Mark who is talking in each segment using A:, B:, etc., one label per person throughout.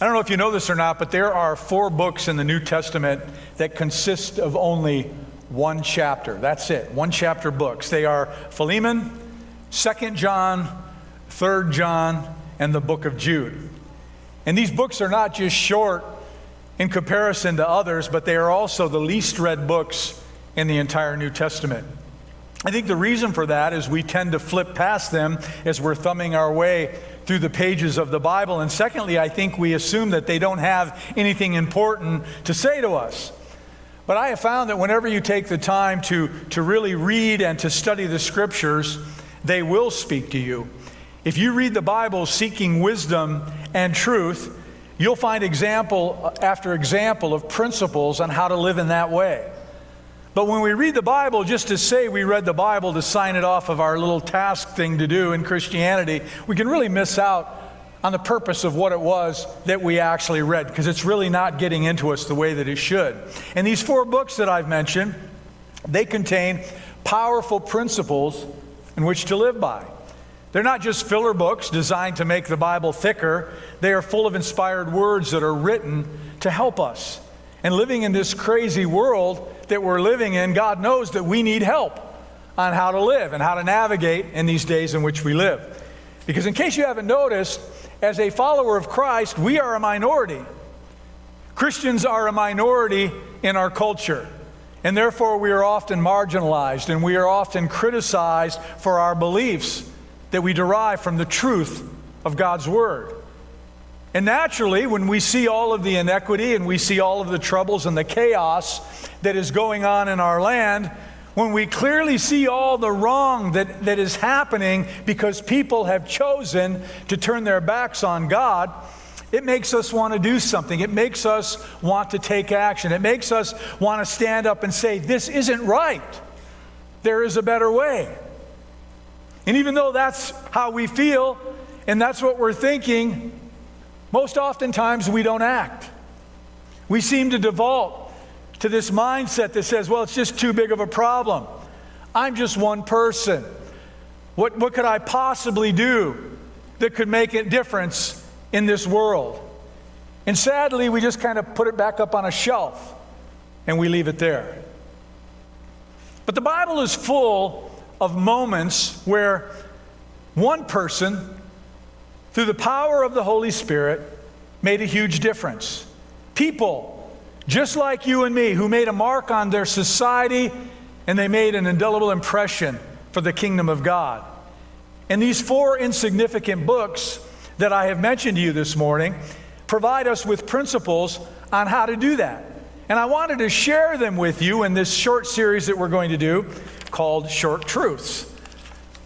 A: I don't know if you know this or not, but there are four books in the New Testament that consist of only one chapter. That's it, one chapter books. They are Philemon, Second John, Third John, and the book of Jude. And these books are not just short in comparison to others, but they are also the least read books in the entire New Testament. I think the reason for that is we tend to flip past them as we're thumbing our way through the pages of the Bible. And secondly, I think we assume that they don't have anything important to say to us. But I have found that whenever you take the time to, to really read and to study the scriptures, they will speak to you. If you read the Bible seeking wisdom and truth, you'll find example after example of principles on how to live in that way. But when we read the Bible just to say we read the Bible to sign it off of our little task thing to do in Christianity, we can really miss out on the purpose of what it was that we actually read because it's really not getting into us the way that it should. And these four books that I've mentioned, they contain powerful principles in which to live by. They're not just filler books designed to make the Bible thicker, they are full of inspired words that are written to help us. And living in this crazy world, that we're living in, God knows that we need help on how to live and how to navigate in these days in which we live. Because, in case you haven't noticed, as a follower of Christ, we are a minority. Christians are a minority in our culture. And therefore, we are often marginalized and we are often criticized for our beliefs that we derive from the truth of God's Word. And naturally, when we see all of the inequity and we see all of the troubles and the chaos that is going on in our land, when we clearly see all the wrong that, that is happening because people have chosen to turn their backs on God, it makes us want to do something. It makes us want to take action. It makes us want to stand up and say, This isn't right. There is a better way. And even though that's how we feel and that's what we're thinking, most oftentimes we don't act. We seem to default to this mindset that says, well, it's just too big of a problem. I'm just one person. What, what could I possibly do that could make a difference in this world? And sadly, we just kind of put it back up on a shelf and we leave it there. But the Bible is full of moments where one person through the power of the Holy Spirit, made a huge difference. People, just like you and me, who made a mark on their society and they made an indelible impression for the kingdom of God. And these four insignificant books that I have mentioned to you this morning provide us with principles on how to do that. And I wanted to share them with you in this short series that we're going to do called Short Truths.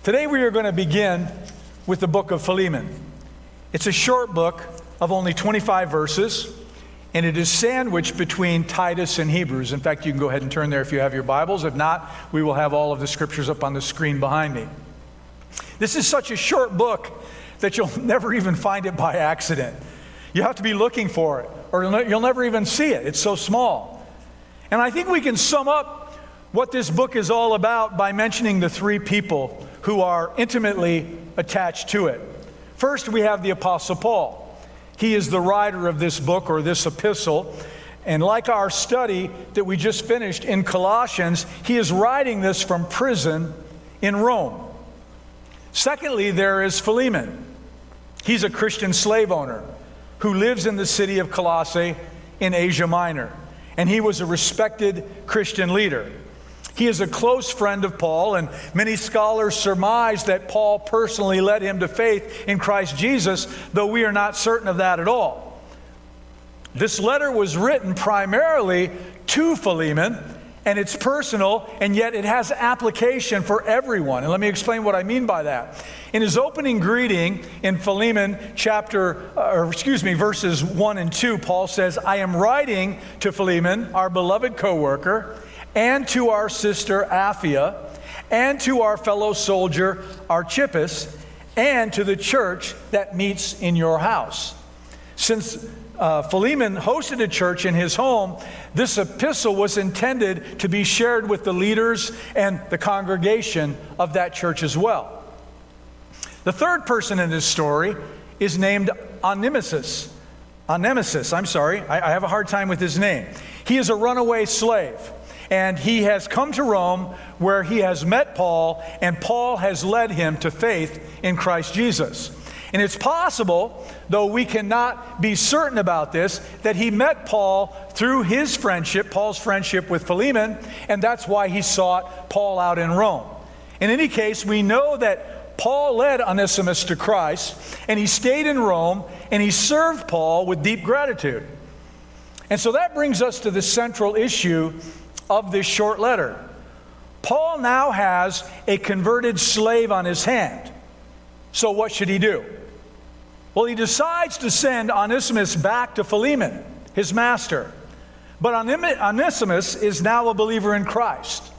A: Today we are going to begin with the book of Philemon. It's a short book of only 25 verses, and it is sandwiched between Titus and Hebrews. In fact, you can go ahead and turn there if you have your Bibles. If not, we will have all of the scriptures up on the screen behind me. This is such a short book that you'll never even find it by accident. You have to be looking for it, or you'll never even see it. It's so small. And I think we can sum up what this book is all about by mentioning the three people who are intimately attached to it. First, we have the Apostle Paul. He is the writer of this book or this epistle. And like our study that we just finished in Colossians, he is writing this from prison in Rome. Secondly, there is Philemon. He's a Christian slave owner who lives in the city of Colossae in Asia Minor. And he was a respected Christian leader. He is a close friend of Paul, and many scholars surmise that Paul personally led him to faith in Christ Jesus, though we are not certain of that at all. This letter was written primarily to Philemon, and it's personal, and yet it has application for everyone. And let me explain what I mean by that. In his opening greeting in Philemon chapter, uh, or excuse me, verses 1 and 2, Paul says, I am writing to Philemon, our beloved co worker and to our sister Apphia, and to our fellow soldier Archippus, and to the church that meets in your house. Since uh, Philemon hosted a church in his home, this epistle was intended to be shared with the leaders and the congregation of that church as well. The third person in this story is named Onesimus. Onesimus, I'm sorry, I, I have a hard time with his name. He is a runaway slave. And he has come to Rome where he has met Paul, and Paul has led him to faith in Christ Jesus. And it's possible, though we cannot be certain about this, that he met Paul through his friendship, Paul's friendship with Philemon, and that's why he sought Paul out in Rome. In any case, we know that Paul led Onesimus to Christ, and he stayed in Rome, and he served Paul with deep gratitude. And so that brings us to the central issue of this short letter. Paul now has a converted slave on his hand. So, what should he do? Well, he decides to send Onesimus back to Philemon, his master. But Onesimus is now a believer in Christ.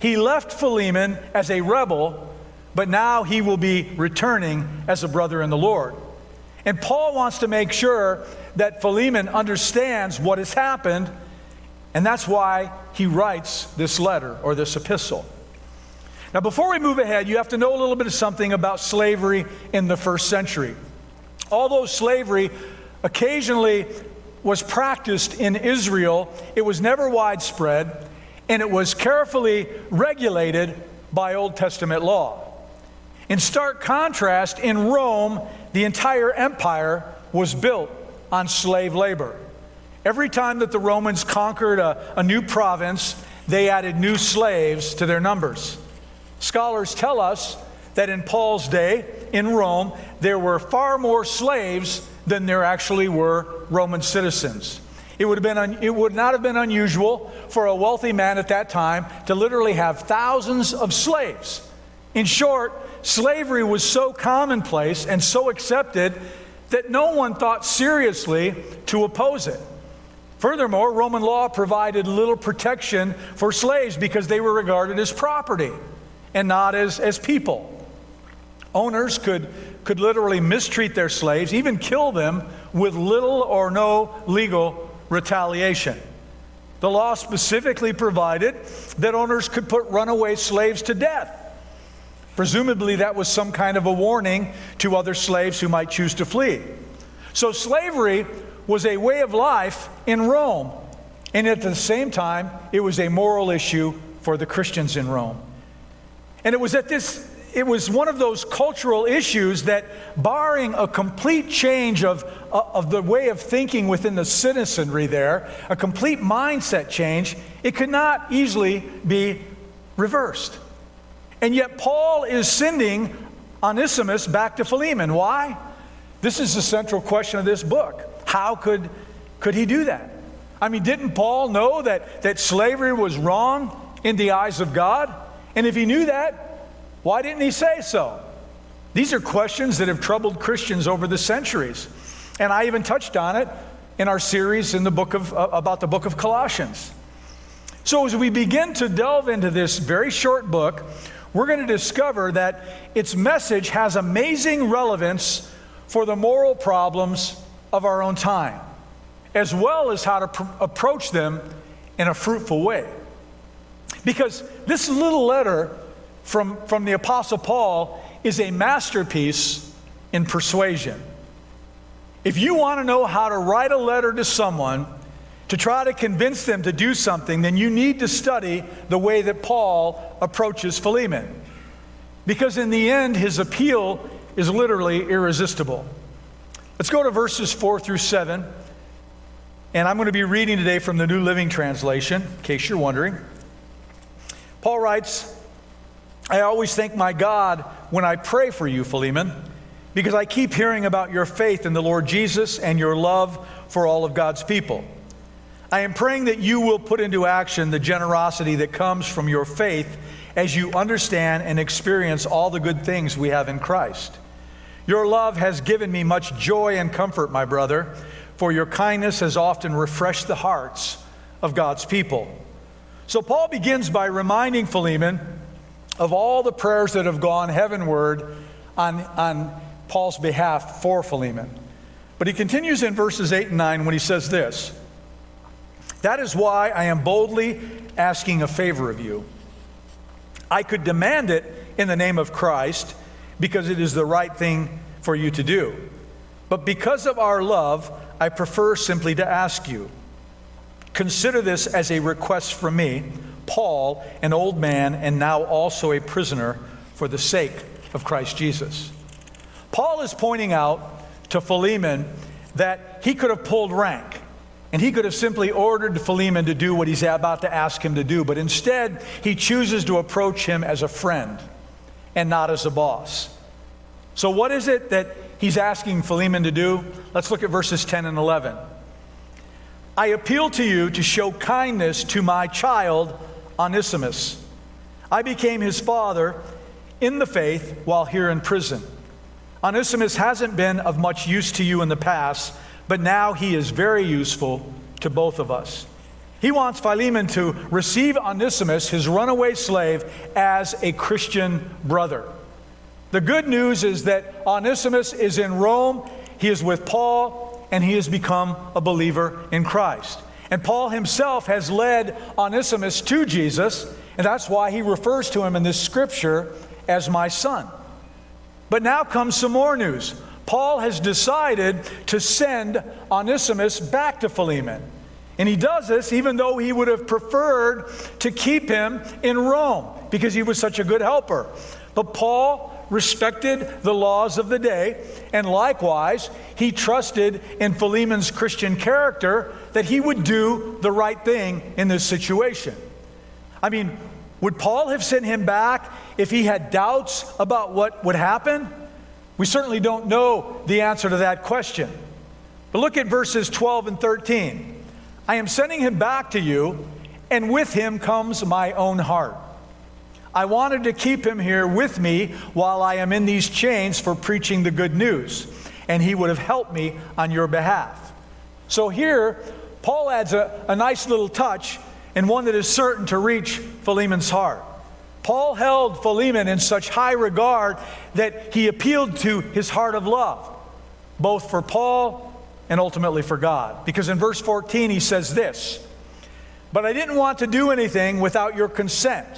A: He left Philemon as a rebel, but now he will be returning as a brother in the Lord. And Paul wants to make sure that Philemon understands what has happened, and that's why he writes this letter or this epistle. Now, before we move ahead, you have to know a little bit of something about slavery in the first century. Although slavery occasionally was practiced in Israel, it was never widespread and it was carefully regulated by Old Testament law. In stark contrast, in Rome, the entire empire was built on slave labor. Every time that the Romans conquered a, a new province, they added new slaves to their numbers. Scholars tell us that in Paul's day in Rome, there were far more slaves than there actually were Roman citizens. It would, have been un- it would not have been unusual for a wealthy man at that time to literally have thousands of slaves. In short, slavery was so commonplace and so accepted that no one thought seriously to oppose it. Furthermore, Roman law provided little protection for slaves because they were regarded as property and not as, as people. Owners could, could literally mistreat their slaves, even kill them with little or no legal retaliation. The law specifically provided that owners could put runaway slaves to death. Presumably, that was some kind of a warning to other slaves who might choose to flee. So, slavery was a way of life in Rome, and at the same time, it was a moral issue for the Christians in Rome. And it was at this it was one of those cultural issues that, barring a complete change of, uh, of the way of thinking within the citizenry there, a complete mindset change, it could not easily be reversed. And yet, Paul is sending Onesimus back to Philemon. Why? This is the central question of this book. How could, could he do that? I mean, didn't Paul know that, that slavery was wrong in the eyes of God? And if he knew that, why didn't he say so? These are questions that have troubled Christians over the centuries. And I even touched on it in our series in the book of, uh, about the book of Colossians. So, as we begin to delve into this very short book, we're going to discover that its message has amazing relevance for the moral problems of our own time, as well as how to pr- approach them in a fruitful way. Because this little letter from, from the Apostle Paul is a masterpiece in persuasion. If you want to know how to write a letter to someone to try to convince them to do something, then you need to study the way that Paul approaches Philemon. Because in the end, his appeal is literally irresistible. Let's go to verses 4 through 7. And I'm going to be reading today from the New Living Translation, in case you're wondering. Paul writes, I always thank my God when I pray for you, Philemon, because I keep hearing about your faith in the Lord Jesus and your love for all of God's people. I am praying that you will put into action the generosity that comes from your faith as you understand and experience all the good things we have in Christ. Your love has given me much joy and comfort, my brother, for your kindness has often refreshed the hearts of God's people. So Paul begins by reminding Philemon of all the prayers that have gone heavenward on, on Paul's behalf for Philemon. But he continues in verses 8 and 9 when he says this That is why I am boldly asking a favor of you. I could demand it in the name of Christ because it is the right thing for you to do. But because of our love, I prefer simply to ask you. Consider this as a request from me, Paul, an old man and now also a prisoner for the sake of Christ Jesus. Paul is pointing out to Philemon that he could have pulled rank and he could have simply ordered Philemon to do what he's about to ask him to do, but instead he chooses to approach him as a friend and not as a boss. So, what is it that he's asking Philemon to do? Let's look at verses 10 and 11. I appeal to you to show kindness to my child, Onesimus. I became his father in the faith while here in prison. Onesimus hasn't been of much use to you in the past, but now he is very useful to both of us. He wants Philemon to receive Onesimus, his runaway slave, as a Christian brother. The good news is that Onesimus is in Rome, he is with Paul, and he has become a believer in Christ. And Paul himself has led Onesimus to Jesus, and that's why he refers to him in this scripture as my son. But now comes some more news. Paul has decided to send Onesimus back to Philemon. And he does this even though he would have preferred to keep him in Rome because he was such a good helper. But Paul respected the laws of the day, and likewise, he trusted in Philemon's Christian character that he would do the right thing in this situation. I mean, would Paul have sent him back if he had doubts about what would happen? We certainly don't know the answer to that question. But look at verses 12 and 13. I am sending him back to you, and with him comes my own heart. I wanted to keep him here with me while I am in these chains for preaching the good news, and he would have helped me on your behalf. So here, Paul adds a, a nice little touch and one that is certain to reach Philemon's heart. Paul held Philemon in such high regard that he appealed to his heart of love, both for Paul and ultimately for God. Because in verse 14 he says this But I didn't want to do anything without your consent.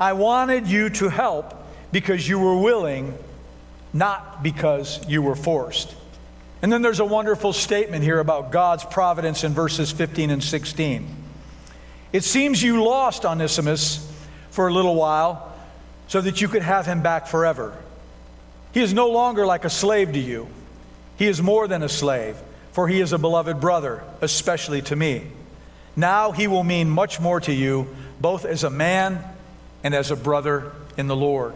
A: I wanted you to help because you were willing, not because you were forced. And then there's a wonderful statement here about God's providence in verses 15 and 16. It seems you lost Onesimus for a little while so that you could have him back forever. He is no longer like a slave to you, he is more than a slave, for he is a beloved brother, especially to me. Now he will mean much more to you, both as a man and as a brother in the Lord.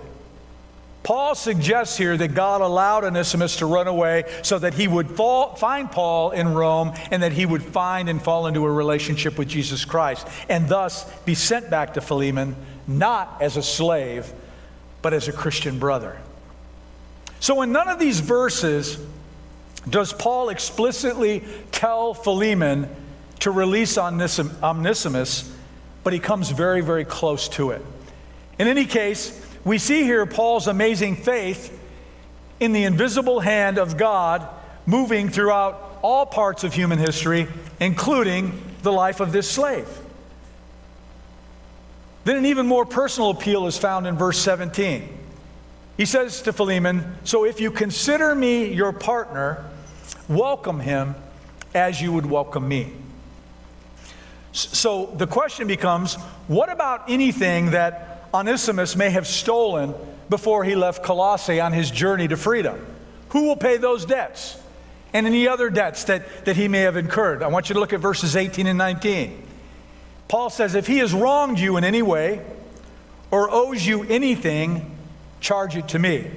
A: Paul suggests here that God allowed Onesimus to run away so that he would fall, find Paul in Rome and that he would find and fall into a relationship with Jesus Christ and thus be sent back to Philemon, not as a slave, but as a Christian brother. So, in none of these verses does Paul explicitly tell Philemon to release Onesimus, but he comes very, very close to it. In any case, we see here Paul's amazing faith in the invisible hand of God moving throughout all parts of human history, including the life of this slave. Then an even more personal appeal is found in verse 17. He says to Philemon, So if you consider me your partner, welcome him as you would welcome me. So the question becomes what about anything that Onesimus may have stolen before he left Colossae on his journey to freedom. Who will pay those debts? And any other debts that, that he may have incurred. I want you to look at verses 18 and 19. Paul says, If he has wronged you in any way or owes you anything, charge it to me.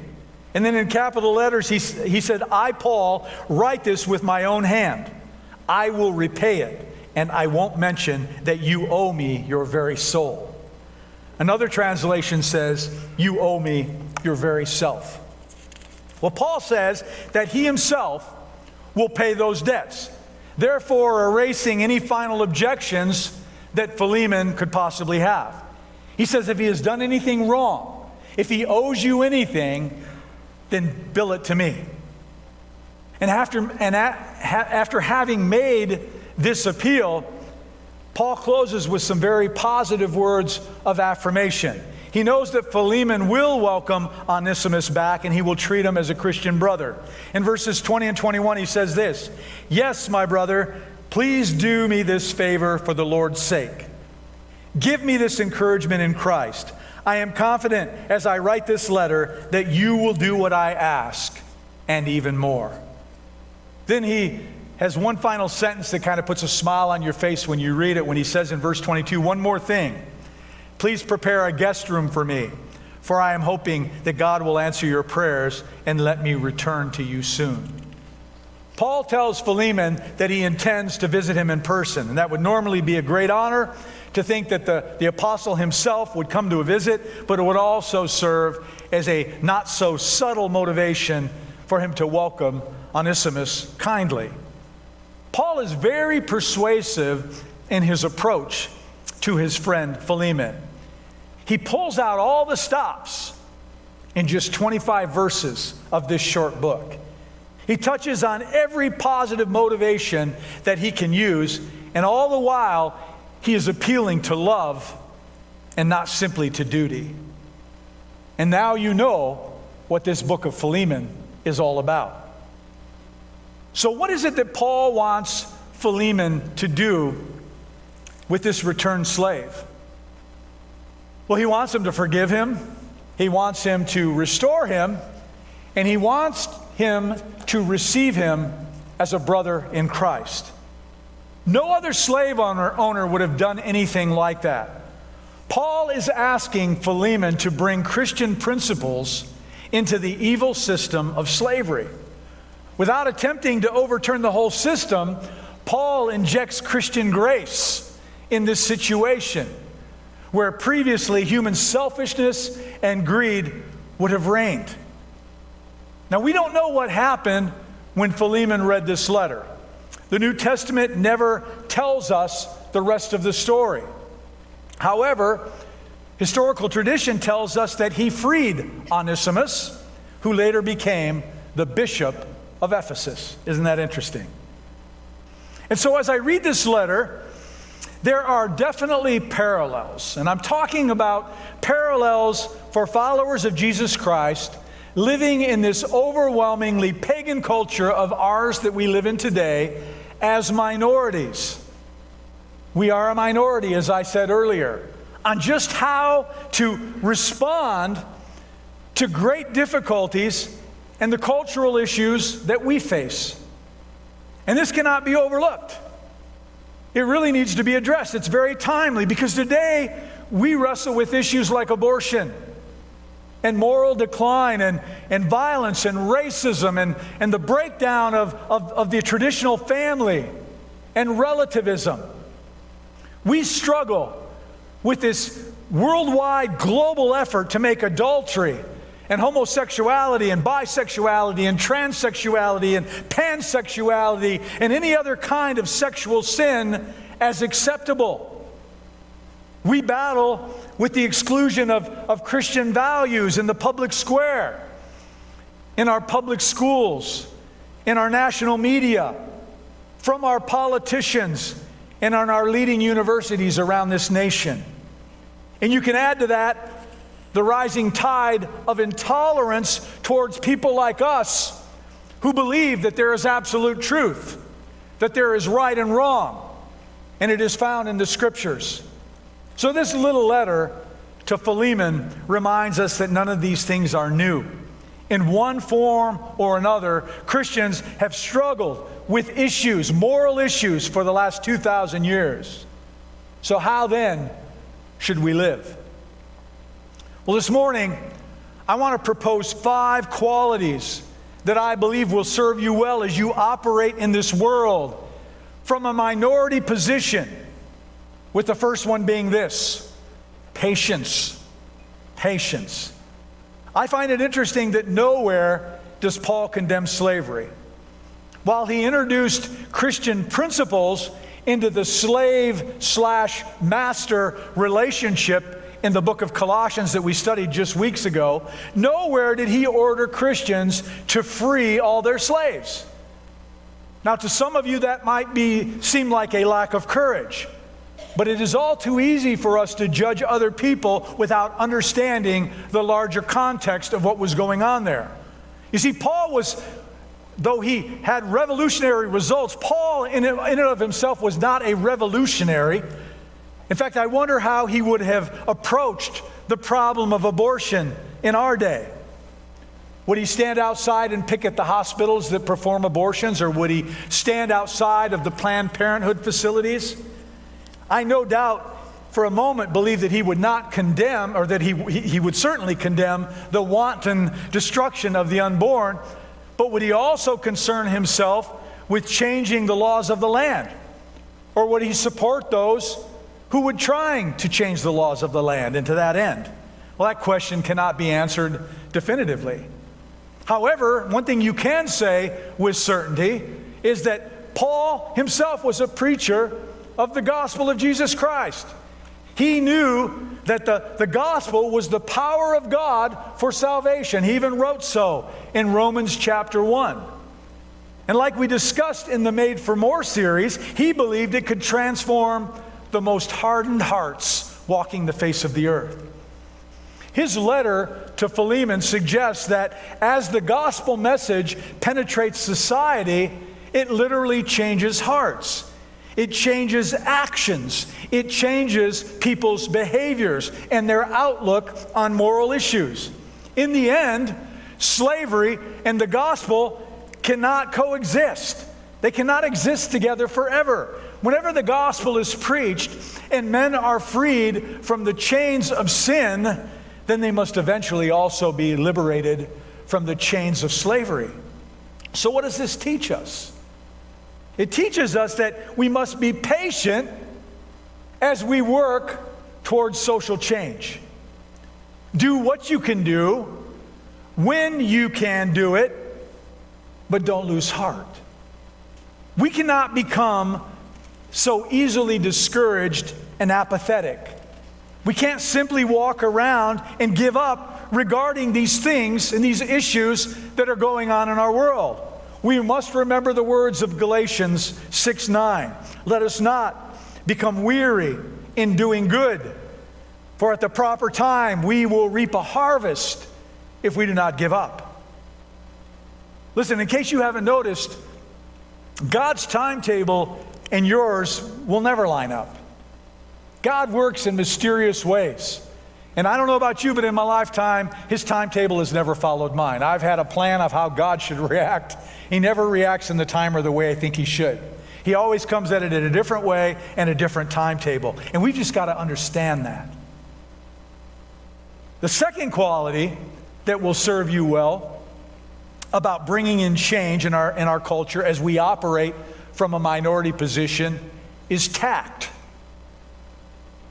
A: And then in capital letters, he, he said, I, Paul, write this with my own hand. I will repay it, and I won't mention that you owe me your very soul. Another translation says, You owe me your very self. Well, Paul says that he himself will pay those debts, therefore, erasing any final objections that Philemon could possibly have. He says, If he has done anything wrong, if he owes you anything, then bill it to me. And after, and a, ha, after having made this appeal, Paul closes with some very positive words of affirmation. He knows that Philemon will welcome Onesimus back and he will treat him as a Christian brother. In verses 20 and 21, he says this Yes, my brother, please do me this favor for the Lord's sake. Give me this encouragement in Christ. I am confident as I write this letter that you will do what I ask and even more. Then he has one final sentence that kind of puts a smile on your face when you read it when he says in verse 22 one more thing. Please prepare a guest room for me, for I am hoping that God will answer your prayers and let me return to you soon. Paul tells Philemon that he intends to visit him in person, and that would normally be a great honor to think that the, the apostle himself would come to a visit, but it would also serve as a not so subtle motivation for him to welcome Onesimus kindly. Paul is very persuasive in his approach to his friend Philemon. He pulls out all the stops in just 25 verses of this short book. He touches on every positive motivation that he can use, and all the while, he is appealing to love and not simply to duty. And now you know what this book of Philemon is all about. So, what is it that Paul wants Philemon to do with this returned slave? Well, he wants him to forgive him, he wants him to restore him, and he wants him to receive him as a brother in Christ. No other slave owner, would have done anything like that. Paul is asking Philemon to bring Christian principles into the evil system of slavery. Without attempting to overturn the whole system, Paul injects Christian grace in this situation where previously human selfishness and greed would have reigned. Now, we don't know what happened when Philemon read this letter. The New Testament never tells us the rest of the story. However, historical tradition tells us that he freed Onesimus, who later became the bishop of Ephesus. Isn't that interesting? And so, as I read this letter, there are definitely parallels. And I'm talking about parallels for followers of Jesus Christ living in this overwhelmingly pagan culture of ours that we live in today as minorities. We are a minority, as I said earlier, on just how to respond to great difficulties and the cultural issues that we face. And this cannot be overlooked. It really needs to be addressed. It's very timely because today we wrestle with issues like abortion and moral decline and, and violence and racism and, and the breakdown of, of, of the traditional family and relativism. We struggle with this worldwide global effort to make adultery and homosexuality and bisexuality and transsexuality and pansexuality and any other kind of sexual sin as acceptable. We battle with the exclusion of, of Christian values in the public square, in our public schools, in our national media, from our politicians, and on our leading universities around this nation. And you can add to that the rising tide of intolerance towards people like us who believe that there is absolute truth, that there is right and wrong, and it is found in the scriptures. So, this little letter to Philemon reminds us that none of these things are new. In one form or another, Christians have struggled with issues, moral issues, for the last 2,000 years. So, how then should we live? Well, this morning, I want to propose five qualities that I believe will serve you well as you operate in this world from a minority position with the first one being this patience. Patience. I find it interesting that nowhere does Paul condemn slavery. While he introduced Christian principles into the slave slash master relationship in the book of Colossians that we studied just weeks ago, nowhere did he order Christians to free all their slaves. Now, to some of you, that might be, seem like a lack of courage. But it is all too easy for us to judge other people without understanding the larger context of what was going on there. You see, Paul was, though he had revolutionary results, Paul in and of himself was not a revolutionary. In fact, I wonder how he would have approached the problem of abortion in our day. Would he stand outside and picket the hospitals that perform abortions, or would he stand outside of the Planned Parenthood facilities? I no doubt for a moment believe that he would not condemn, or that he, he would certainly condemn the wanton destruction of the unborn, but would he also concern himself with changing the laws of the land? Or would he support those who would trying to change the laws of the land and to that end? Well, that question cannot be answered definitively. However, one thing you can say with certainty is that Paul himself was a preacher of the gospel of Jesus Christ. He knew that the, the gospel was the power of God for salvation. He even wrote so in Romans chapter 1. And like we discussed in the Made for More series, he believed it could transform the most hardened hearts walking the face of the earth. His letter to Philemon suggests that as the gospel message penetrates society, it literally changes hearts. It changes actions. It changes people's behaviors and their outlook on moral issues. In the end, slavery and the gospel cannot coexist. They cannot exist together forever. Whenever the gospel is preached and men are freed from the chains of sin, then they must eventually also be liberated from the chains of slavery. So, what does this teach us? It teaches us that we must be patient as we work towards social change. Do what you can do when you can do it, but don't lose heart. We cannot become so easily discouraged and apathetic. We can't simply walk around and give up regarding these things and these issues that are going on in our world we must remember the words of Galatians 6 9. Let us not become weary in doing good, for at the proper time we will reap a harvest if we do not give up. Listen, in case you haven't noticed, God's timetable and yours will never line up. God works in mysterious ways. And I don't know about you, but in my lifetime, his timetable has never followed mine. I've had a plan of how God should react. He never reacts in the time or the way I think he should. He always comes at it in a different way and a different timetable. And we've just got to understand that. The second quality that will serve you well about bringing in change in our, in our culture as we operate from a minority position is tact.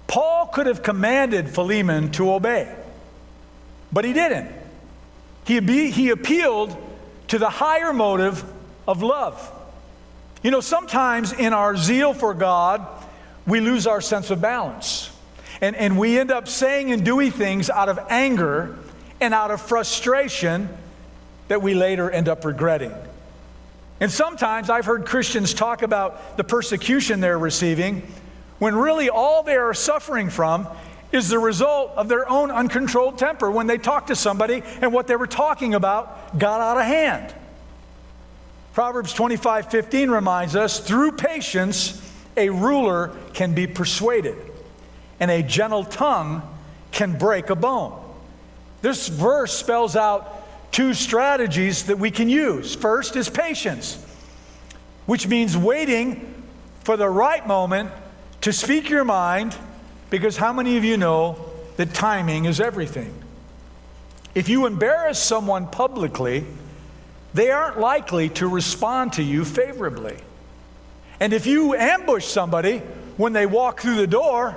A: Paul could have commanded Philemon to obey, but he didn't. He, he appealed to the higher motive of love. You know, sometimes in our zeal for God, we lose our sense of balance. And, and we end up saying and doing things out of anger and out of frustration that we later end up regretting. And sometimes I've heard Christians talk about the persecution they're receiving when really all they are suffering from is the result of their own uncontrolled temper when they talk to somebody and what they were talking about got out of hand. Proverbs 25 15 reminds us through patience, a ruler can be persuaded, and a gentle tongue can break a bone. This verse spells out two strategies that we can use. First is patience, which means waiting for the right moment to speak your mind, because how many of you know that timing is everything? If you embarrass someone publicly, they aren't likely to respond to you favorably. And if you ambush somebody when they walk through the door,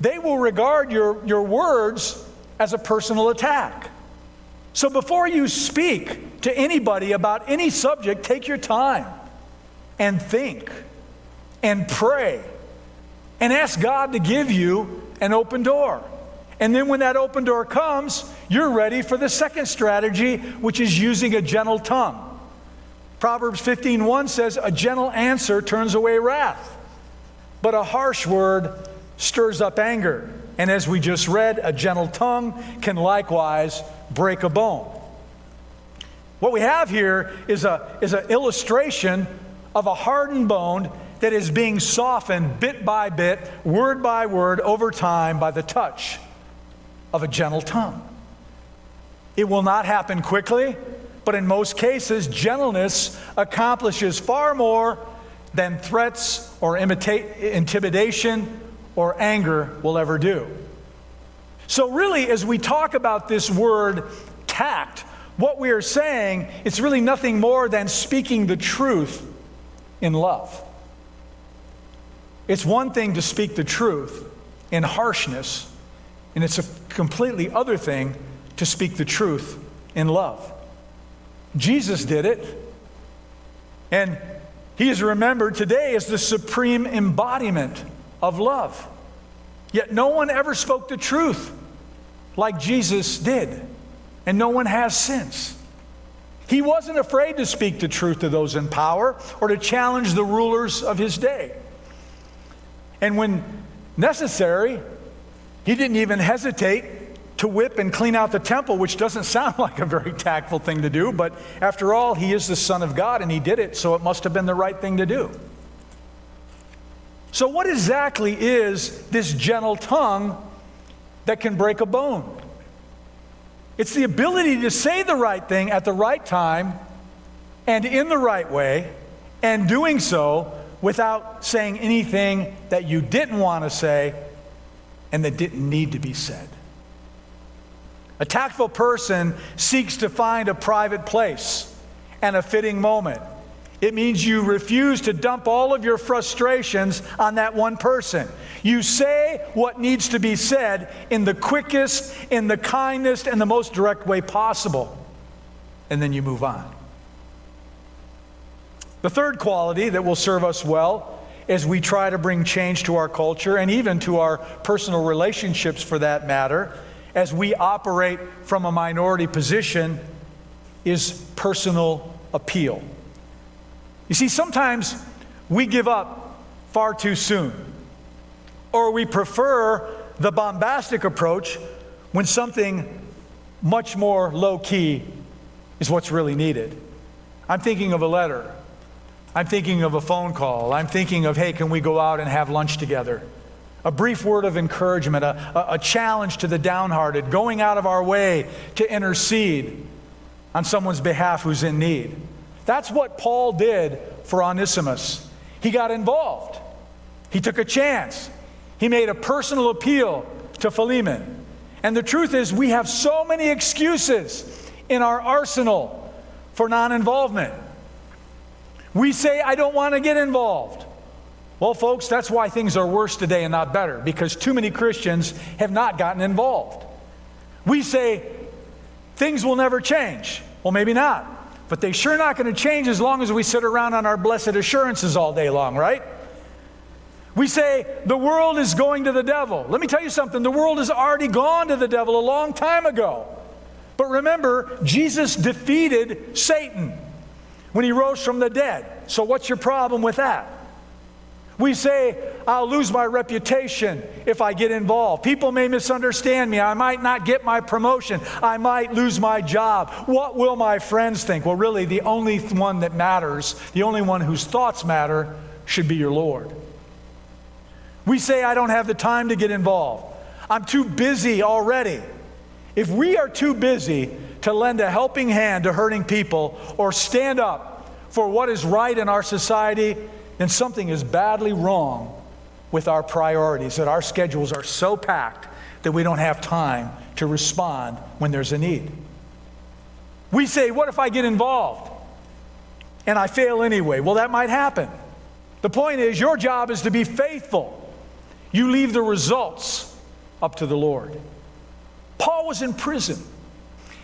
A: they will regard your, your words as a personal attack. So before you speak to anybody about any subject, take your time and think and pray and ask God to give you an open door. And then when that open door comes, you're ready for the second strategy, which is using a gentle tongue. Proverbs 15:1 says, "A gentle answer turns away wrath." but a harsh word stirs up anger. And as we just read, a gentle tongue can likewise break a bone. What we have here is, a, is an illustration of a hardened bone that is being softened bit by bit, word by word, over time by the touch of a gentle tongue. It will not happen quickly, but in most cases, gentleness accomplishes far more than threats or intimidation or anger will ever do. So, really, as we talk about this word tact, what we are saying, it's really nothing more than speaking the truth in love. It's one thing to speak the truth in harshness, and it's a completely other thing to speak the truth in love. Jesus did it, and he is remembered today as the supreme embodiment of love. Yet no one ever spoke the truth like Jesus did, and no one has since. He wasn't afraid to speak the truth to those in power or to challenge the rulers of his day. And when necessary, he didn't even hesitate to whip and clean out the temple, which doesn't sound like a very tactful thing to do, but after all, he is the Son of God and he did it, so it must have been the right thing to do. So, what exactly is this gentle tongue that can break a bone? It's the ability to say the right thing at the right time and in the right way, and doing so without saying anything that you didn't want to say and that didn't need to be said. A tactful person seeks to find a private place and a fitting moment. It means you refuse to dump all of your frustrations on that one person. You say what needs to be said in the quickest, in the kindest, and the most direct way possible. And then you move on. The third quality that will serve us well as we try to bring change to our culture and even to our personal relationships for that matter, as we operate from a minority position, is personal appeal. You see, sometimes we give up far too soon, or we prefer the bombastic approach when something much more low key is what's really needed. I'm thinking of a letter I'm thinking of a phone call. I'm thinking of, hey, can we go out and have lunch together? A brief word of encouragement, a, a, challenge to the downhearted, going out of our way to intercede on someone's behalf who's in need. That's what Paul did for Onesimus. He got involved, he took a chance, he made a personal appeal to Philemon. And the truth is, we have so many excuses in our arsenal for non involvement. We say, I don't want to get involved. Well, folks, that's why things are worse today and not better, because too many Christians have not gotten involved. We say, things will never change. Well, maybe not. But they sure not going to change as long as we sit around on our blessed assurances all day long, right? We say the world is going to the devil. Let me tell you something the world has already gone to the devil a long time ago. But remember, Jesus defeated Satan when he rose from the dead. So, what's your problem with that? We say, I'll lose my reputation if I get involved. People may misunderstand me. I might not get my promotion. I might lose my job. What will my friends think? Well, really, the only one that matters, the only one whose thoughts matter, should be your Lord. We say, I don't have the time to get involved. I'm too busy already. If we are too busy to lend a helping hand to hurting people or stand up for what is right in our society, then something is badly wrong with our priorities, that our schedules are so packed that we don't have time to respond when there's a need. We say, What if I get involved and I fail anyway? Well, that might happen. The point is, your job is to be faithful. You leave the results up to the Lord. Paul was in prison.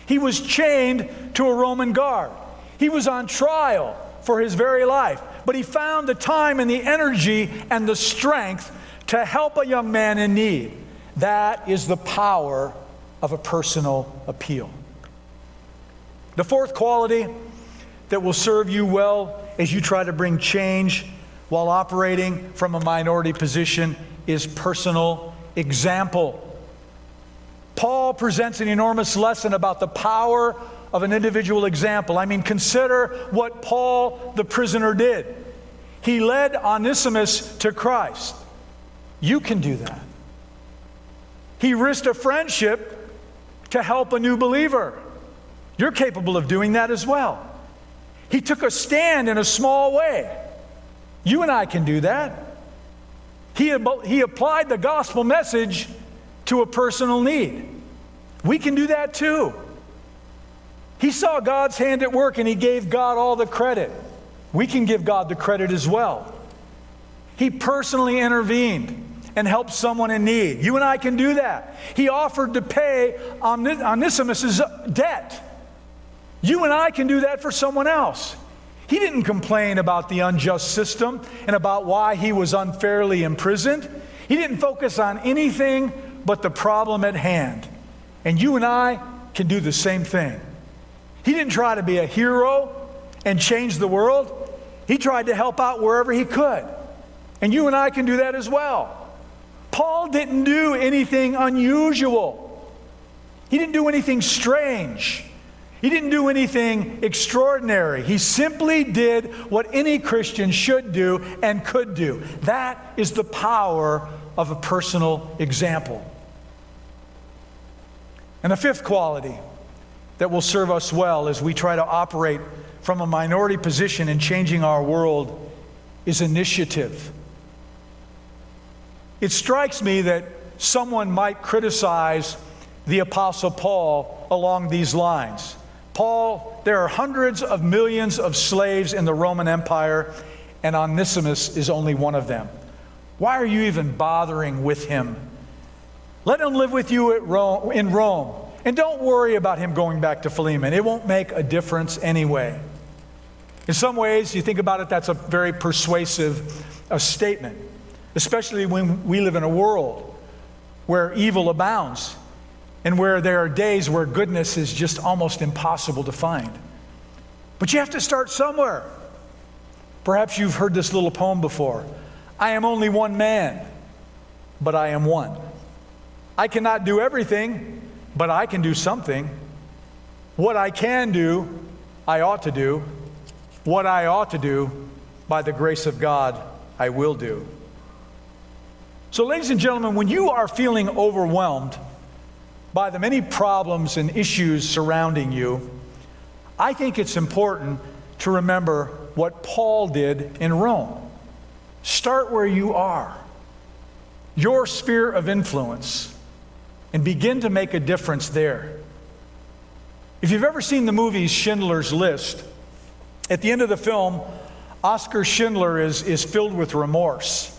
A: He was chained to a Roman guard. He was on trial for his very life. But he found the time and the energy and the strength to help a young man in need. That is the power of a personal appeal. The fourth quality that will serve you well as you try to bring change while operating from a minority position is personal example. Paul presents an enormous lesson about the power of an individual example. I mean, consider what Paul the prisoner did. He led Onesimus to Christ. You can do that. He risked a friendship to help a new believer. You're capable of doing that as well. He took a stand in a small way. You and I can do that. He, he applied the gospel message to a personal need. We can do that too. He saw God's hand at work and he gave God all the credit. We can give God the credit as well. He personally intervened and helped someone in need. You and I can do that. He offered to pay Onesimus' debt. You and I can do that for someone else. He didn't complain about the unjust system and about why he was unfairly imprisoned. He didn't focus on anything but the problem at hand. And you and I can do the same thing. He didn't try to be a hero and change the world, he tried to help out wherever he could. And you and I can do that as well. Paul didn't do anything unusual, he didn't do anything strange. He didn't do anything extraordinary. He simply did what any Christian should do and could do. That is the power of a personal example. And the fifth quality that will serve us well as we try to operate from a minority position in changing our world is initiative. It strikes me that someone might criticize the Apostle Paul along these lines. Paul, there are hundreds of millions of slaves in the Roman Empire, and Onesimus is only one of them. Why are you even bothering with him? Let him live with you Rome, in Rome. And don't worry about him going back to Philemon. It won't make a difference anyway. In some ways, you think about it, that's a very persuasive a statement, especially when we live in a world where evil abounds and where there are days where goodness is just almost impossible to find. But you have to start somewhere. Perhaps you've heard this little poem before I am only one man, but I am one. I cannot do everything, but I can do something. What I can do, I ought to do. What I ought to do, by the grace of God, I will do. So, ladies and gentlemen, when you are feeling overwhelmed by the many problems and issues surrounding you, I think it's important to remember what Paul did in Rome. Start where you are, your sphere of influence and begin to make a difference there. If you've ever seen the movie Schindler's List, at the end of the film, Oskar Schindler is, is filled with remorse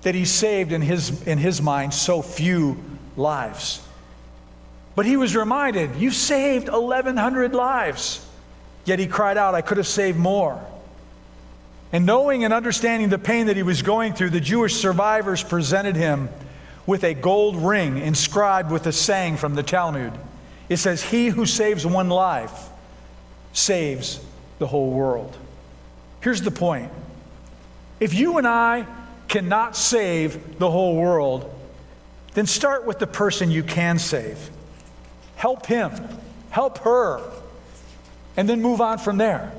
A: that he saved, in his, in his mind, so few lives. But he was reminded, You saved 1,100 lives. Yet he cried out, I could have saved more. And knowing and understanding the pain that he was going through, the Jewish survivors presented him with a gold ring inscribed with a saying from the Talmud. It says, He who saves one life saves the whole world. Here's the point if you and I cannot save the whole world, then start with the person you can save. Help him, help her, and then move on from there.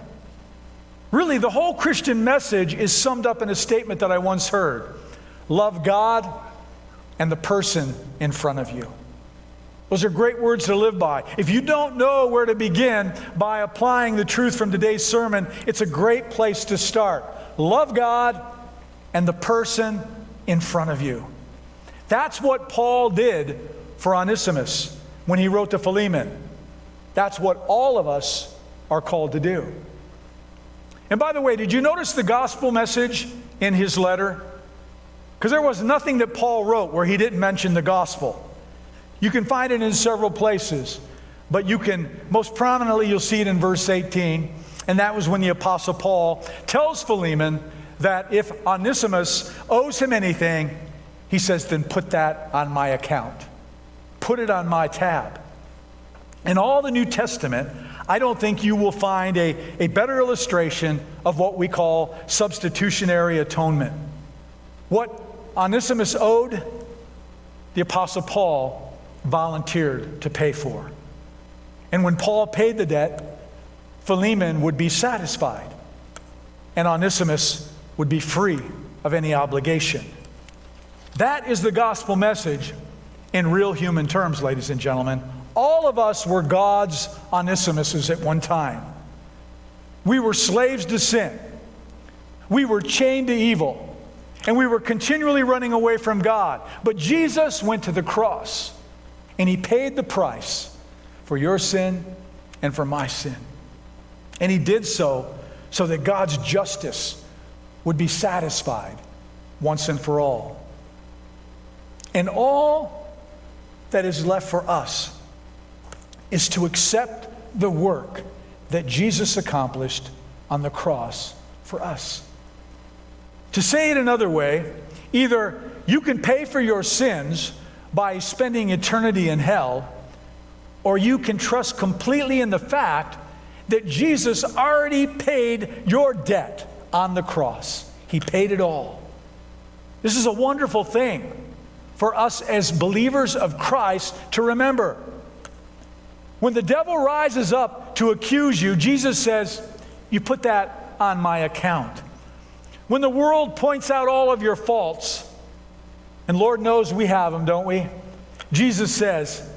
A: Really, the whole Christian message is summed up in a statement that I once heard love God and the person in front of you. Those are great words to live by. If you don't know where to begin by applying the truth from today's sermon, it's a great place to start. Love God and the person in front of you. That's what Paul did for Onesimus when he wrote to Philemon. That's what all of us are called to do. And by the way, did you notice the gospel message in his letter? Because there was nothing that Paul wrote where he didn't mention the gospel. You can find it in several places, but you can, most prominently, you'll see it in verse 18. And that was when the Apostle Paul tells Philemon that if Onesimus owes him anything, he says, then put that on my account, put it on my tab. In all the New Testament, I don't think you will find a, a better illustration of what we call substitutionary atonement. What Onesimus owed, the Apostle Paul volunteered to pay for. And when Paul paid the debt, Philemon would be satisfied, and Onesimus would be free of any obligation. That is the gospel message in real human terms, ladies and gentlemen. All of us were God's Onesimuses at one time. We were slaves to sin. We were chained to evil. And we were continually running away from God. But Jesus went to the cross and he paid the price for your sin and for my sin. And he did so so that God's justice would be satisfied once and for all. And all that is left for us is to accept the work that Jesus accomplished on the cross for us. To say it another way, either you can pay for your sins by spending eternity in hell, or you can trust completely in the fact that Jesus already paid your debt on the cross. He paid it all. This is a wonderful thing for us as believers of Christ to remember. When the devil rises up to accuse you, Jesus says, You put that on my account. When the world points out all of your faults, and Lord knows we have them, don't we? Jesus says,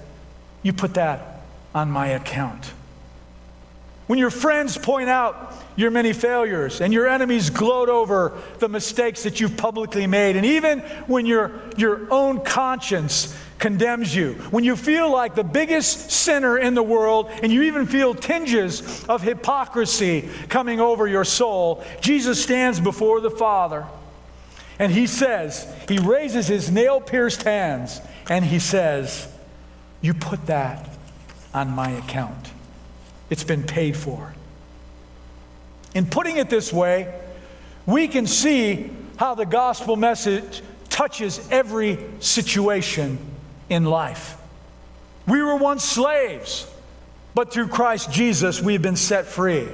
A: You put that on my account. When your friends point out your many failures and your enemies gloat over the mistakes that you've publicly made, and even when your, your own conscience condemns you, when you feel like the biggest sinner in the world and you even feel tinges of hypocrisy coming over your soul, Jesus stands before the Father and he says, He raises his nail pierced hands and he says, You put that on my account. It's been paid for. In putting it this way, we can see how the gospel message touches every situation in life. We were once slaves, but through Christ Jesus, we've been set free.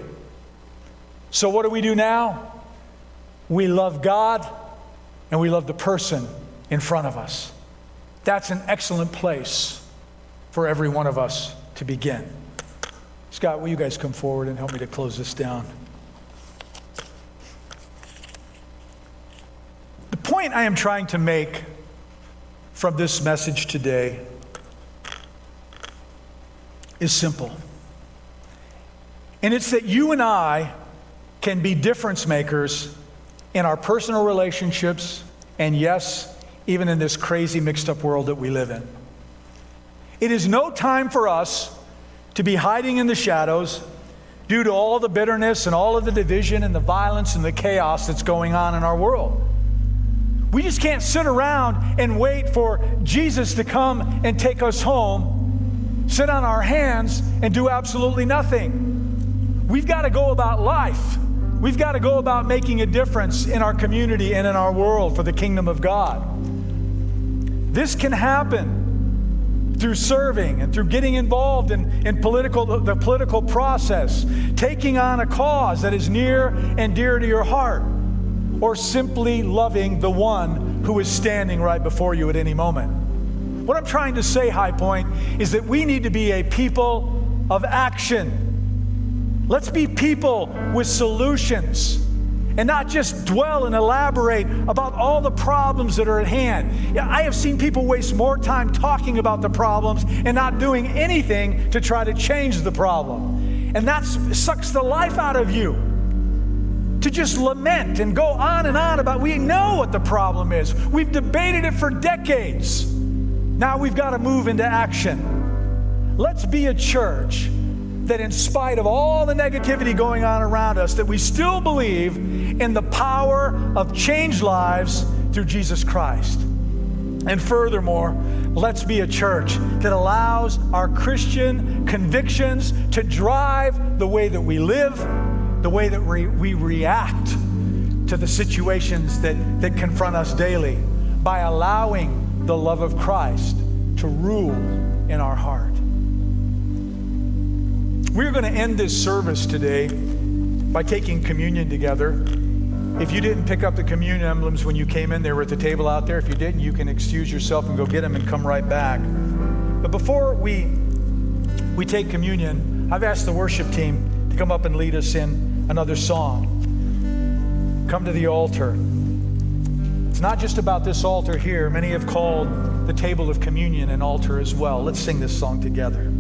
A: So, what do we do now? We love God and we love the person in front of us. That's an excellent place for every one of us to begin. Scott, will you guys come forward and help me to close this down? The point I am trying to make from this message today is simple. And it's that you and I can be difference makers in our personal relationships, and yes, even in this crazy mixed up world that we live in. It is no time for us to be hiding in the shadows due to all the bitterness and all of the division and the violence and the chaos that's going on in our world. We just can't sit around and wait for Jesus to come and take us home, sit on our hands, and do absolutely nothing. We've got to go about life. We've got to go about making a difference in our community and in our world for the kingdom of God. This can happen through serving and through getting involved in, in political, the political process, taking on a cause that is near and dear to your heart, or simply loving the one who is standing right before you at any moment. What I'm trying to say, High Point, is that we need to be a people of action. Let's be people with solutions and not just dwell and elaborate about all the problems that are at hand. I have seen people waste more time talking about the problems and not doing anything to try to change the problem. And that sucks the life out of you. To just lament and go on and on about, we know what the problem is. We've debated it for decades. Now we've got to move into action. Let's be a church that in spite of all the negativity going on around us that we still believe in the power of changed lives through Jesus Christ. And furthermore, let's be a church that allows our Christian convictions to drive the way that we live, the way that we, we react to the situations that, that confront us daily by allowing the love of Christ to rule in our heart. We're going to end this service today by taking communion together. If you didn't pick up the communion emblems when you came in, they were at the table out there. If you didn't, you can excuse yourself and go get them and come right back. But before we we take communion, I've asked the worship team to come up and lead us in another song. Come to the altar. It's not just about this altar here. Many have called the table of communion an altar as well. Let's sing this song together.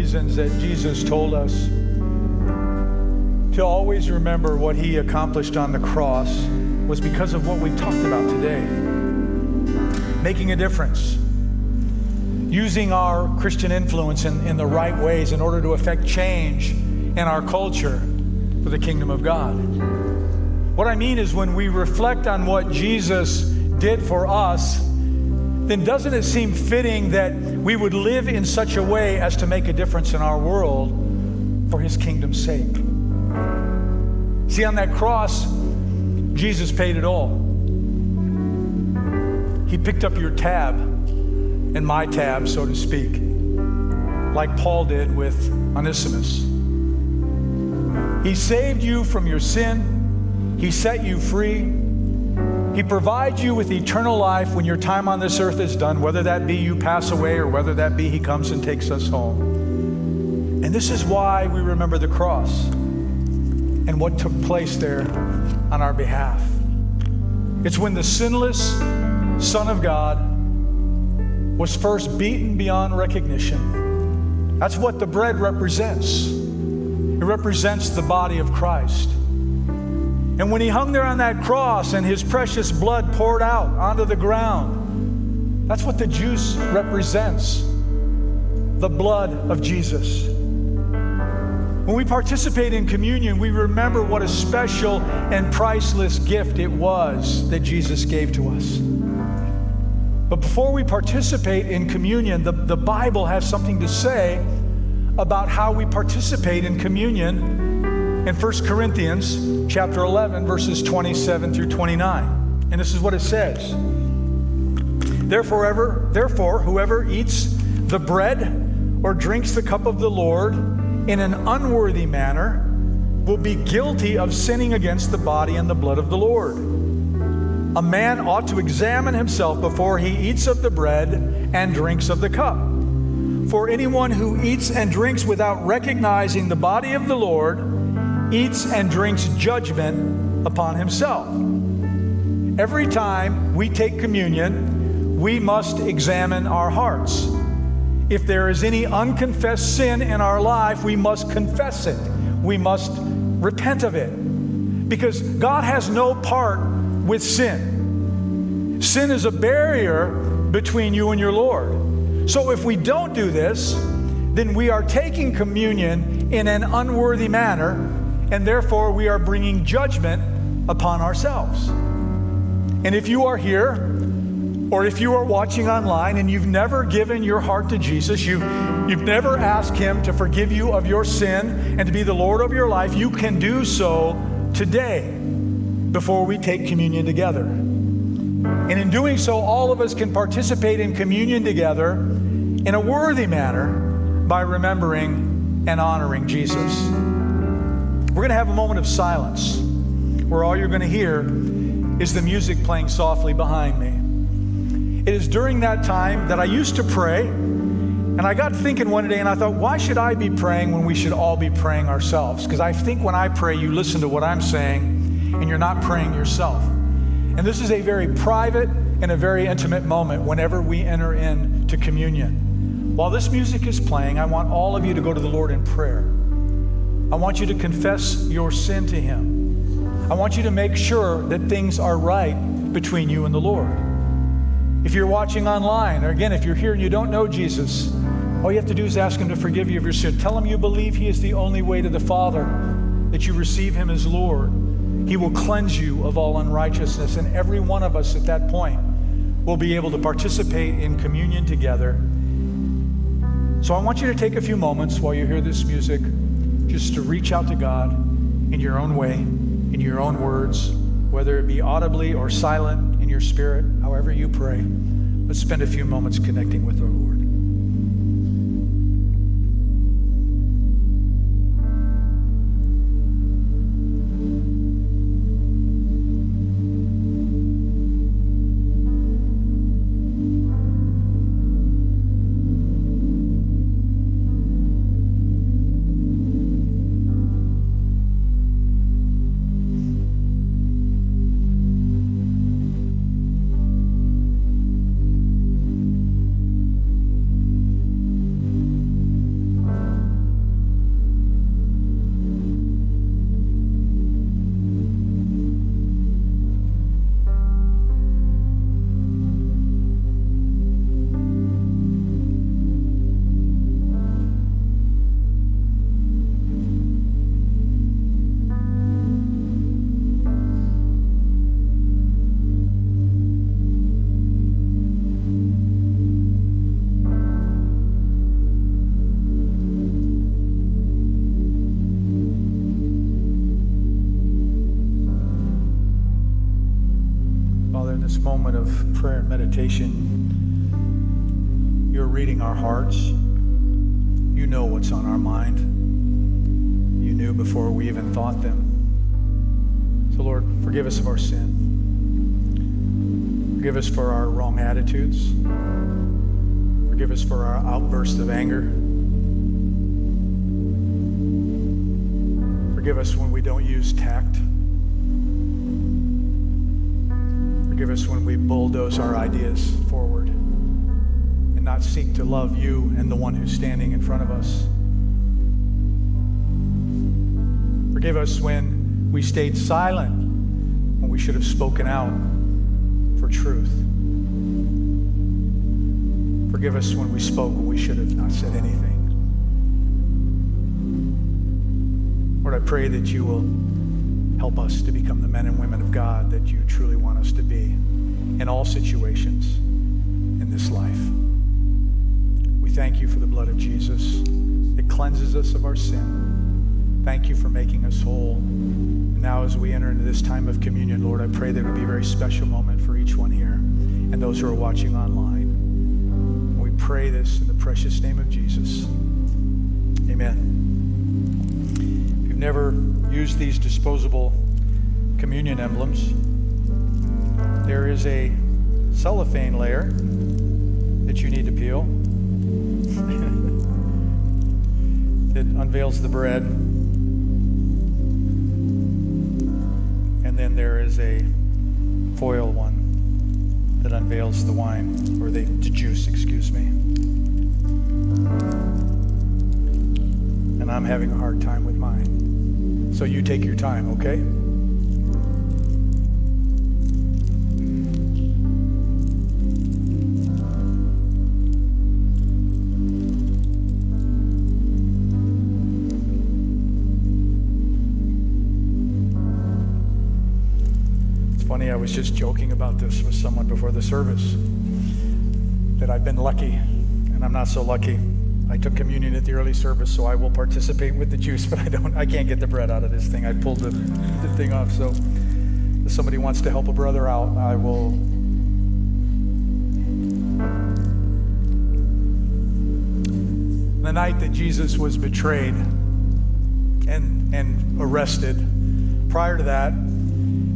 A: Reasons that Jesus told us to always remember what he accomplished on the cross was because of what we've talked about today. Making a difference, using our Christian influence in, in the right ways in order to affect change in our culture for the kingdom of God. What I mean is, when we reflect on what Jesus did for us, then doesn't it seem fitting that we would live in such a way as to make a difference in our world for his kingdom's sake? See, on that cross, Jesus paid it all. He picked up your tab and my tab, so to speak, like Paul did with Onesimus. He saved you from your sin, He set you free. He provides you with eternal life when your time on this earth is done, whether that be you pass away or whether that be He comes and takes us home. And this is why we remember the cross and what took place there on our behalf. It's when the sinless Son of God was first beaten beyond recognition. That's what the bread represents. It represents the body of Christ. And when he hung there on that cross and his precious blood poured out onto the ground, that's what the juice represents the blood of Jesus. When we participate in communion, we remember what a special and priceless gift it was that Jesus gave to us. But before we participate in communion, the, the Bible has something to say about how we participate in communion in 1 Corinthians chapter 11 verses 27 through 29. And this is what it says. Therefore ever therefore whoever eats the bread or drinks the cup of the Lord in an unworthy manner will be guilty of sinning against the body and the blood of the Lord. A man ought to examine himself before he eats of the bread and drinks of the cup. For anyone who eats and drinks without recognizing the body of the Lord eats and drinks judgment upon himself. Every time we take communion, we must examine our hearts. If there is any unconfessed sin in our life, we must confess it. We must repent of it. Because God has no part with sin. Sin is a barrier between you and your Lord. So if we don't do this, then we are taking communion in an unworthy manner, and therefore we are bringing judgment upon ourselves. And if you are here, or if you are watching online and you've never given your heart to Jesus, you've, you've never asked Him to forgive you of your sin and to be the Lord of your life, you can do so today before we take communion together. And in doing so, all of us can participate in communion together in a worthy manner by remembering and honoring Jesus. We're going to have a moment of silence where all you're going to hear is the music playing softly behind me. It is during that time that I used to pray, and I got thinking one day and I thought, why should I be praying when we should all be praying ourselves? Because I think when I pray, you listen to what I'm saying and you're not praying yourself. And this is a very private and a very intimate moment whenever we enter into communion. While this music is playing, I want all of you to go to the Lord in prayer. I want you to confess your sin to Him. I want you to make sure that things are right between you and the Lord. If you're watching online, or again, if you're here and you don't know Jesus, all you have to do is ask Him to forgive you of your sin. Tell Him you believe He is the only way to the Father, that you receive Him as Lord. He will cleanse you of all unrighteousness. And every one of us at that point will be able to participate in communion together so I want you to take a few moments while you hear this music just to reach out to God in your own way, in your own words, whether it be audibly or silent in your spirit, however you pray. Let's spend a few moments connecting with our Lord. Moment of prayer and meditation, you're reading our hearts. You know what's on our mind. You knew before we even thought them. So, Lord, forgive us of our sin. Forgive us for our wrong attitudes. Forgive us for our outbursts of anger. Forgive us when we don't use tact. Forgive us when we bulldoze our ideas forward and not seek to love you and the one who's standing in front of us. Forgive us when we stayed silent when we should have spoken out for truth. Forgive us when we spoke when we should have not said anything. Lord, I pray that you will Help us to become the men and women of God that you truly want us to be in all situations in this life. We thank you for the blood of Jesus. It cleanses us of our sin. Thank you for making us whole. And now, as we enter into this time of communion, Lord, I pray that it would be a very special moment for each one here and those who are watching online. We pray this in the precious name of Jesus. Amen. If you've never use these disposable communion emblems, there is a cellophane layer that you need to peel that unveils the bread. And then there is a foil one that unveils the wine, or the, the juice, excuse me. And I'm having a hard time with mine. So you take your time, okay? It's funny, I was just joking about this with someone before the service that I've been lucky and I'm not so lucky. I took communion at the early service, so I will participate with the juice, but I don't. I can't get the bread out of this thing. I pulled the, the thing off. So, if somebody wants to help a brother out, I will. The night that Jesus was betrayed and and arrested, prior to that,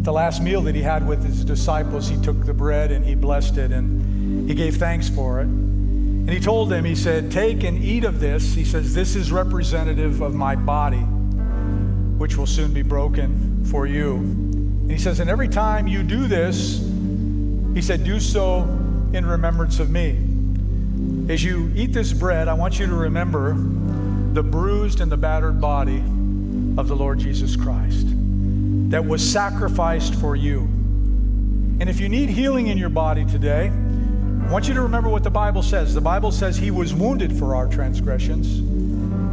A: the last meal that he had with his disciples, he took the bread and he blessed it and he gave thanks for it. And he told them, he said, Take and eat of this. He says, This is representative of my body, which will soon be broken for you. And he says, And every time you do this, he said, Do so in remembrance of me. As you eat this bread, I want you to remember the bruised and the battered body of the Lord Jesus Christ that was sacrificed for you. And if you need healing in your body today, I want you to remember what the Bible says. The Bible says he was wounded for our transgressions,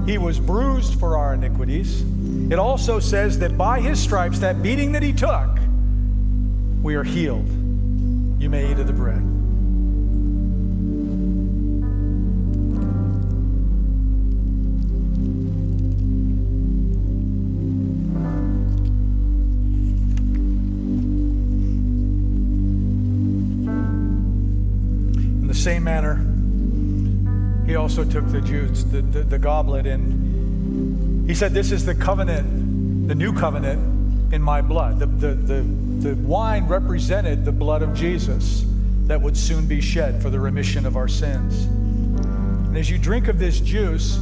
A: he was bruised for our iniquities. It also says that by his stripes, that beating that he took, we are healed. You may eat of the bread. Same manner, he also took the juice, the, the, the goblet, and he said, This is the covenant, the new covenant in my blood. The, the, the, the wine represented the blood of Jesus that would soon be shed for the remission of our sins. And as you drink of this juice,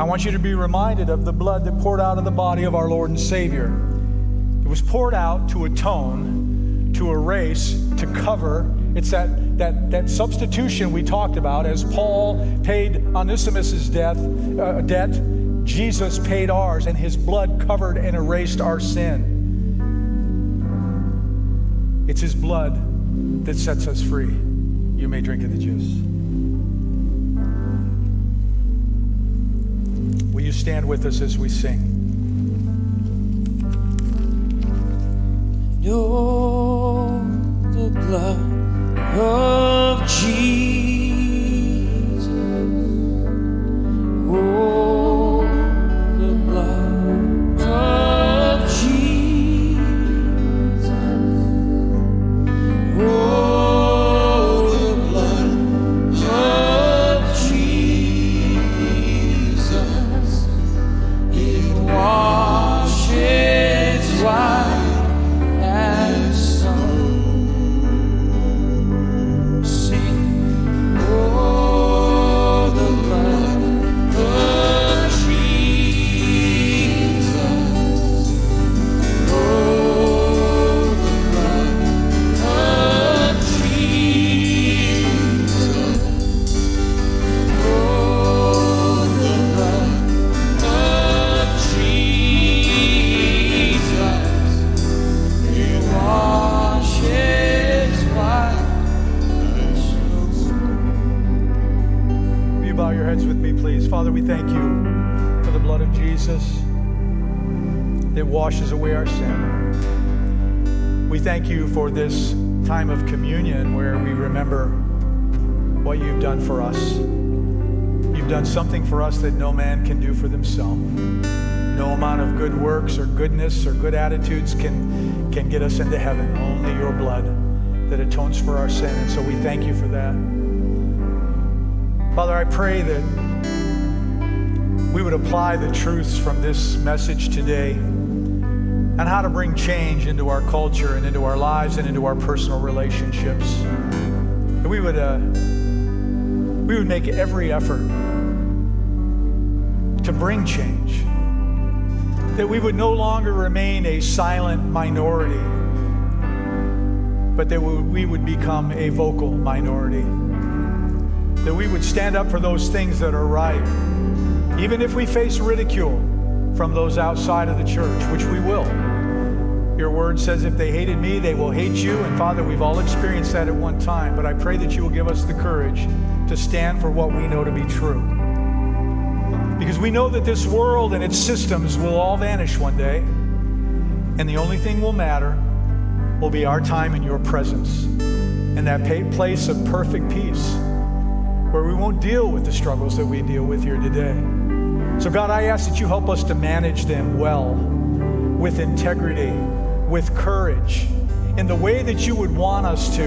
A: I want you to be reminded of the blood that poured out of the body of our Lord and Savior. It was poured out to atone, to erase, to cover. It's that that, that substitution we talked about, as Paul paid Onesimus's death, uh, debt, Jesus paid ours, and his blood covered and erased our sin. It's his blood that sets us free. You may drink of the juice. Will you stand with us as we sing?
B: You're the blood of Jesus. Oh,
A: thank you for this time of communion where we remember what you've done for us. You've done something for us that no man can do for themselves. No amount of good works or goodness or good attitudes can, can get us into heaven. Only your blood that atones for our sin. And so we thank you for that. Father, I pray that we would apply the truths from this message today and how to bring change into our culture and into our lives and into our personal relationships. That we would, uh, we would make every effort to bring change. That we would no longer remain a silent minority, but that we would become a vocal minority. That we would stand up for those things that are right, even if we face ridicule from those outside of the church, which we will. Your word says, if they hated me, they will hate you. And Father, we've all experienced that at one time, but I pray that you will give us the courage to stand for what we know to be true. Because we know that this world and its systems will all vanish one day, and the only thing will matter will be our time in your presence in that place of perfect peace where we won't deal with the struggles that we deal with here today. So, God, I ask that you help us to manage them well, with integrity, with courage, in the way that you would want us to,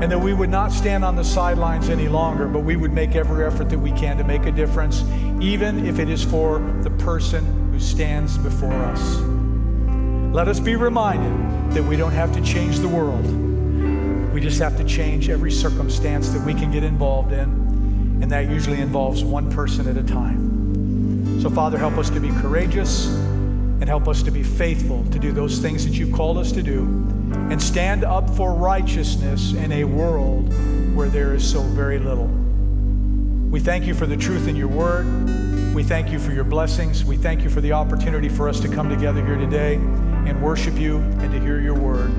A: and that we would not stand on the sidelines any longer, but we would make every effort that we can to make a difference, even if it is for the person who stands before us. Let us be reminded that we don't have to change the world. We just have to change every circumstance that we can get involved in, and that usually involves one person at a time. So, Father, help us to be courageous and help us to be faithful to do those things that you've called us to do and stand up for righteousness in a world where there is so very little. We thank you for the truth in your word. We thank you for your blessings. We thank you for the opportunity for us to come together here today and worship you and to hear your word.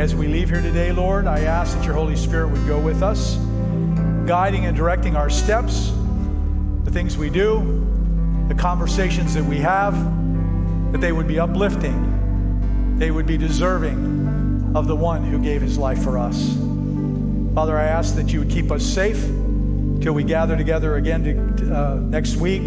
A: As we leave here today, Lord, I ask that your Holy Spirit would go with us, guiding and directing our steps, the things we do, the conversations that we have that they would be uplifting, they would be deserving of the one who gave his life for us. Father, I ask that you would keep us safe till we gather together again to, uh, next week.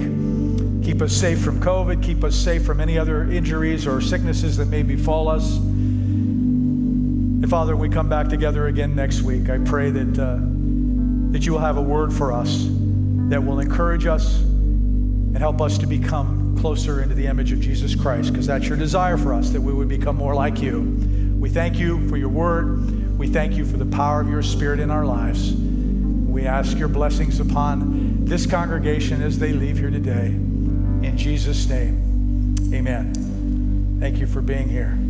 A: Keep us safe from COVID. Keep us safe from any other injuries or sicknesses that may befall us. And Father, we come back together again next week. I pray that, uh, that you will have a word for us that will encourage us and help us to become closer into the image of Jesus Christ because that's your desire for us, that we would become more like you. We thank you for your word. We thank you for the power of your spirit in our lives. We ask your blessings upon this congregation as they leave here today. In Jesus' name, amen. Thank you for being here.